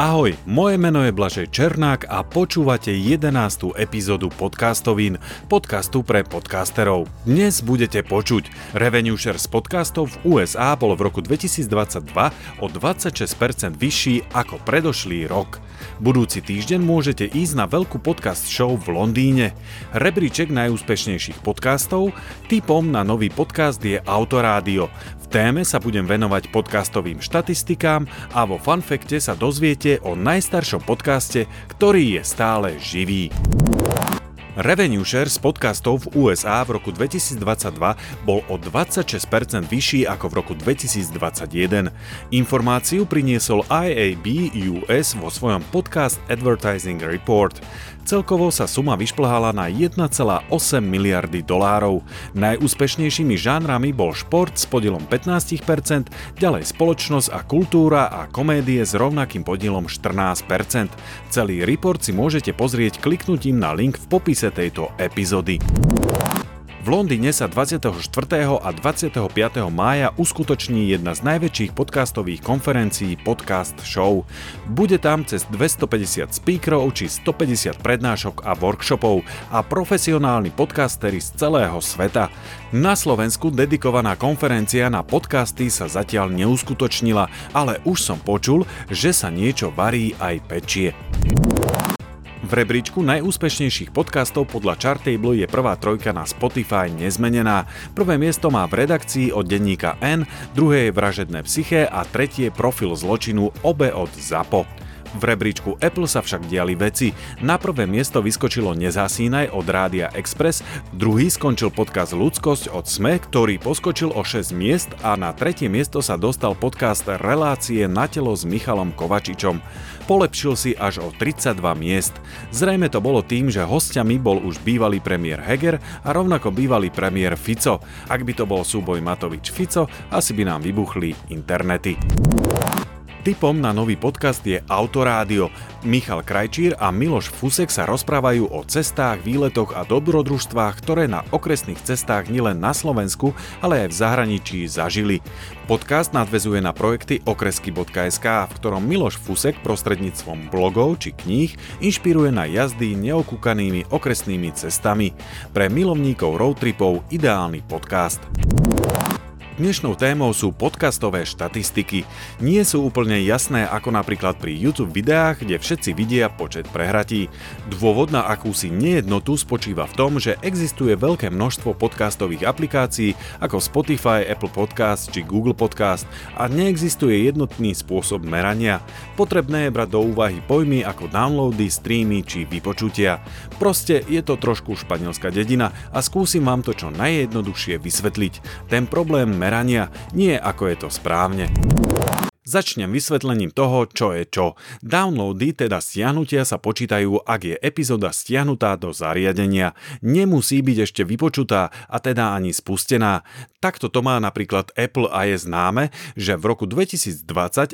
Ahoj, moje meno je Blažej Černák a počúvate 11. epizódu podcastovín, podcastu pre podcasterov. Dnes budete počuť, revenue share z podcastov v USA bol v roku 2022 o 26% vyšší ako predošlý rok. Budúci týždeň môžete ísť na veľkú podcast show v Londýne. Rebríček najúspešnejších podcastov, typom na nový podcast je Autorádio téme sa budem venovať podcastovým štatistikám a vo fanfekte sa dozviete o najstaršom podcaste, ktorý je stále živý. Revenue share z podcastov v USA v roku 2022 bol o 26% vyšší ako v roku 2021. Informáciu priniesol IAB US vo svojom podcast Advertising Report. Celkovo sa suma vyšplhala na 1,8 miliardy dolárov. Najúspešnejšími žánrami bol šport s podielom 15%, ďalej spoločnosť a kultúra a komédie s rovnakým podielom 14%. Celý report si môžete pozrieť kliknutím na link v popise tejto epizódy. V Londýne sa 24. a 25. mája uskutoční jedna z najväčších podcastových konferencií Podcast Show. Bude tam cez 250 speakerov či 150 prednášok a workshopov a profesionálni podcastery z celého sveta. Na Slovensku dedikovaná konferencia na podcasty sa zatiaľ neuskutočnila, ale už som počul, že sa niečo varí aj pečie. V rebríčku najúspešnejších podcastov podľa Chartable je prvá trojka na Spotify nezmenená. Prvé miesto má v redakcii od denníka N, druhé je Vražedné psyché a tretie Profil zločinu obe od ZAPO. V rebríčku Apple sa však diali veci. Na prvé miesto vyskočilo Nezasínaj od Rádia Express, druhý skončil podcast Ľudskosť od SME, ktorý poskočil o 6 miest a na tretie miesto sa dostal podcast Relácie na telo s Michalom Kovačičom. Polepšil si až o 32 miest. Zrejme to bolo tým, že hostiami bol už bývalý premiér Heger a rovnako bývalý premiér Fico. Ak by to bol súboj Matovič-Fico, asi by nám vybuchli internety. Typom na nový podcast je Autorádio. Michal Krajčír a Miloš Fusek sa rozprávajú o cestách, výletoch a dobrodružstvách, ktoré na okresných cestách nielen na Slovensku, ale aj v zahraničí zažili. Podcast nadvezuje na projekty okresky.sk, v ktorom Miloš Fusek prostredníctvom blogov či kníh inšpiruje na jazdy neokúkanými okresnými cestami. Pre milovníkov roadtripov ideálny podcast. Dnešnou témou sú podcastové štatistiky. Nie sú úplne jasné ako napríklad pri YouTube videách, kde všetci vidia počet prehratí. Dôvod na akúsi nejednotu spočíva v tom, že existuje veľké množstvo podcastových aplikácií ako Spotify, Apple Podcast či Google Podcast a neexistuje jednotný spôsob merania. Potrebné je brať do úvahy pojmy ako downloady, streamy či vypočutia. Proste je to trošku španielská dedina a skúsim vám to čo najjednoduchšie vysvetliť. Ten problém merania, nie ako je to správne. Začnem vysvetlením toho, čo je čo. Downloady, teda stiahnutia sa počítajú, ak je epizóda stiahnutá do zariadenia. Nemusí byť ešte vypočutá a teda ani spustená. Takto to má napríklad Apple a je známe, že v roku 2020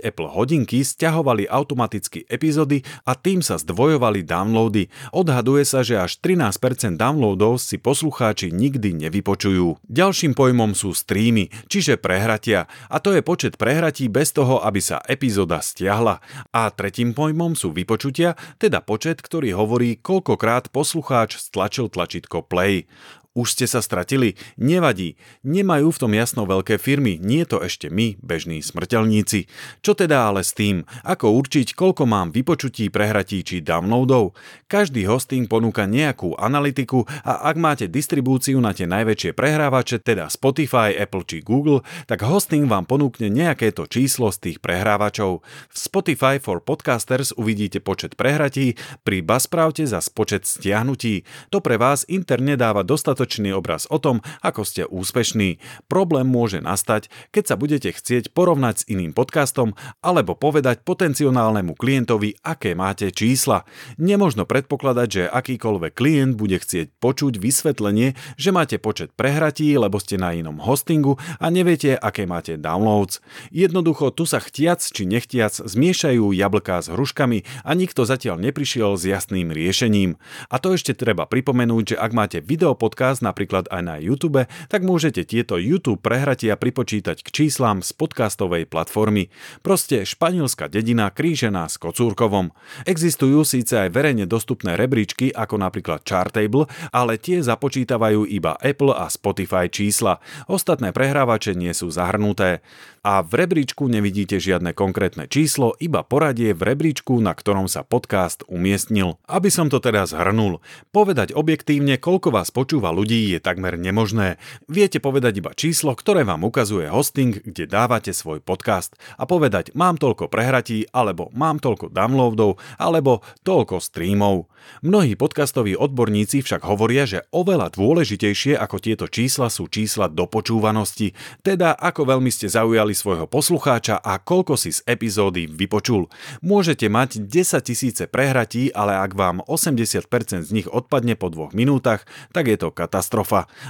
Apple hodinky stiahovali automaticky epizódy a tým sa zdvojovali downloady. Odhaduje sa, že až 13% downloadov si poslucháči nikdy nevypočujú. Ďalším pojmom sú streamy, čiže prehratia. A to je počet prehratí bez toho, aby sa epizóda stiahla. A tretím pojmom sú vypočutia, teda počet, ktorý hovorí, koľkokrát poslucháč stlačil tlačítko play. Už ste sa stratili? Nevadí. Nemajú v tom jasno veľké firmy, nie to ešte my, bežní smrteľníci. Čo teda ale s tým? Ako určiť, koľko mám vypočutí, prehratí či downloadov? Každý hosting ponúka nejakú analytiku a ak máte distribúciu na tie najväčšie prehrávače, teda Spotify, Apple či Google, tak hosting vám ponúkne nejaké to číslo z tých prehrávačov. V Spotify for Podcasters uvidíte počet prehratí, pri Buzzsproute za počet stiahnutí. To pre vás interne dáva dostatočne dostatočný obraz o tom, ako ste úspešní. Problém môže nastať, keď sa budete chcieť porovnať s iným podcastom alebo povedať potenciálnemu klientovi, aké máte čísla. Nemožno predpokladať, že akýkoľvek klient bude chcieť počuť vysvetlenie, že máte počet prehratí, lebo ste na inom hostingu a neviete, aké máte downloads. Jednoducho tu sa chtiac či nechtiac zmiešajú jablká s hruškami a nikto zatiaľ neprišiel s jasným riešením. A to ešte treba pripomenúť, že ak máte videopodcast, nás napríklad aj na YouTube, tak môžete tieto YouTube prehratia pripočítať k číslam z podcastovej platformy. Proste španielská dedina krížená s Kocúrkovom. Existujú síce aj verejne dostupné rebríčky ako napríklad Chartable, ale tie započítavajú iba Apple a Spotify čísla. Ostatné prehrávače nie sú zahrnuté. A v rebríčku nevidíte žiadne konkrétne číslo, iba poradie v rebríčku, na ktorom sa podcast umiestnil. Aby som to teda zhrnul, povedať objektívne, koľko vás počúva ľudí je takmer nemožné. Viete povedať iba číslo, ktoré vám ukazuje hosting, kde dávate svoj podcast a povedať mám toľko prehratí, alebo mám toľko downloadov, alebo toľko streamov. Mnohí podcastoví odborníci však hovoria, že oveľa dôležitejšie ako tieto čísla sú čísla dopočúvanosti, teda ako veľmi ste zaujali svojho poslucháča a koľko si z epizódy vypočul. Môžete mať 10 tisíce prehratí, ale ak vám 80% z nich odpadne po dvoch minútach, tak je to katastrofa.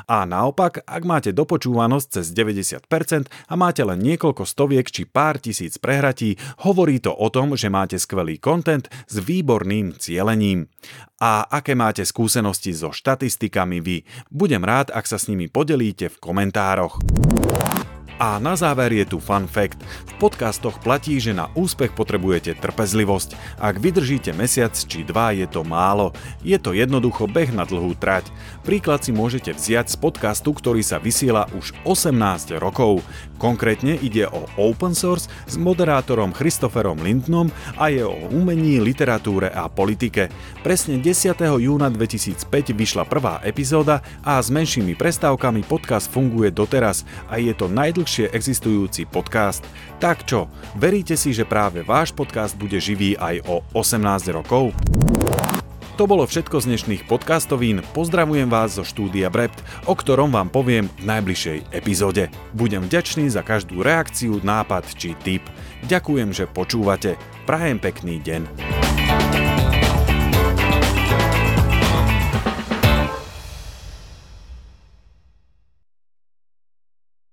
A naopak, ak máte dopočúvanosť cez 90% a máte len niekoľko stoviek či pár tisíc prehratí, hovorí to o tom, že máte skvelý content s výborným cielením. A aké máte skúsenosti so štatistikami vy? Budem rád, ak sa s nimi podelíte v komentároch. A na záver je tu fun fact. V podcastoch platí, že na úspech potrebujete trpezlivosť. Ak vydržíte mesiac či dva, je to málo. Je to jednoducho beh na dlhú trať. Príklad si môžete vziať z podcastu, ktorý sa vysiela už 18 rokov. Konkrétne ide o open source s moderátorom Christopherom Lindnom a je o umení, literatúre a politike. Presne 10. júna 2005 vyšla prvá epizóda a s menšími prestávkami podcast funguje doteraz a je to najdlhšie najdlhšie existujúci podcast. Tak čo, veríte si, že práve váš podcast bude živý aj o 18 rokov? To bolo všetko z dnešných podcastovín. Pozdravujem vás zo štúdia Brept, o ktorom vám poviem v najbližšej epizóde. Budem vďačný za každú reakciu, nápad či tip. Ďakujem, že počúvate. Prajem pekný deň.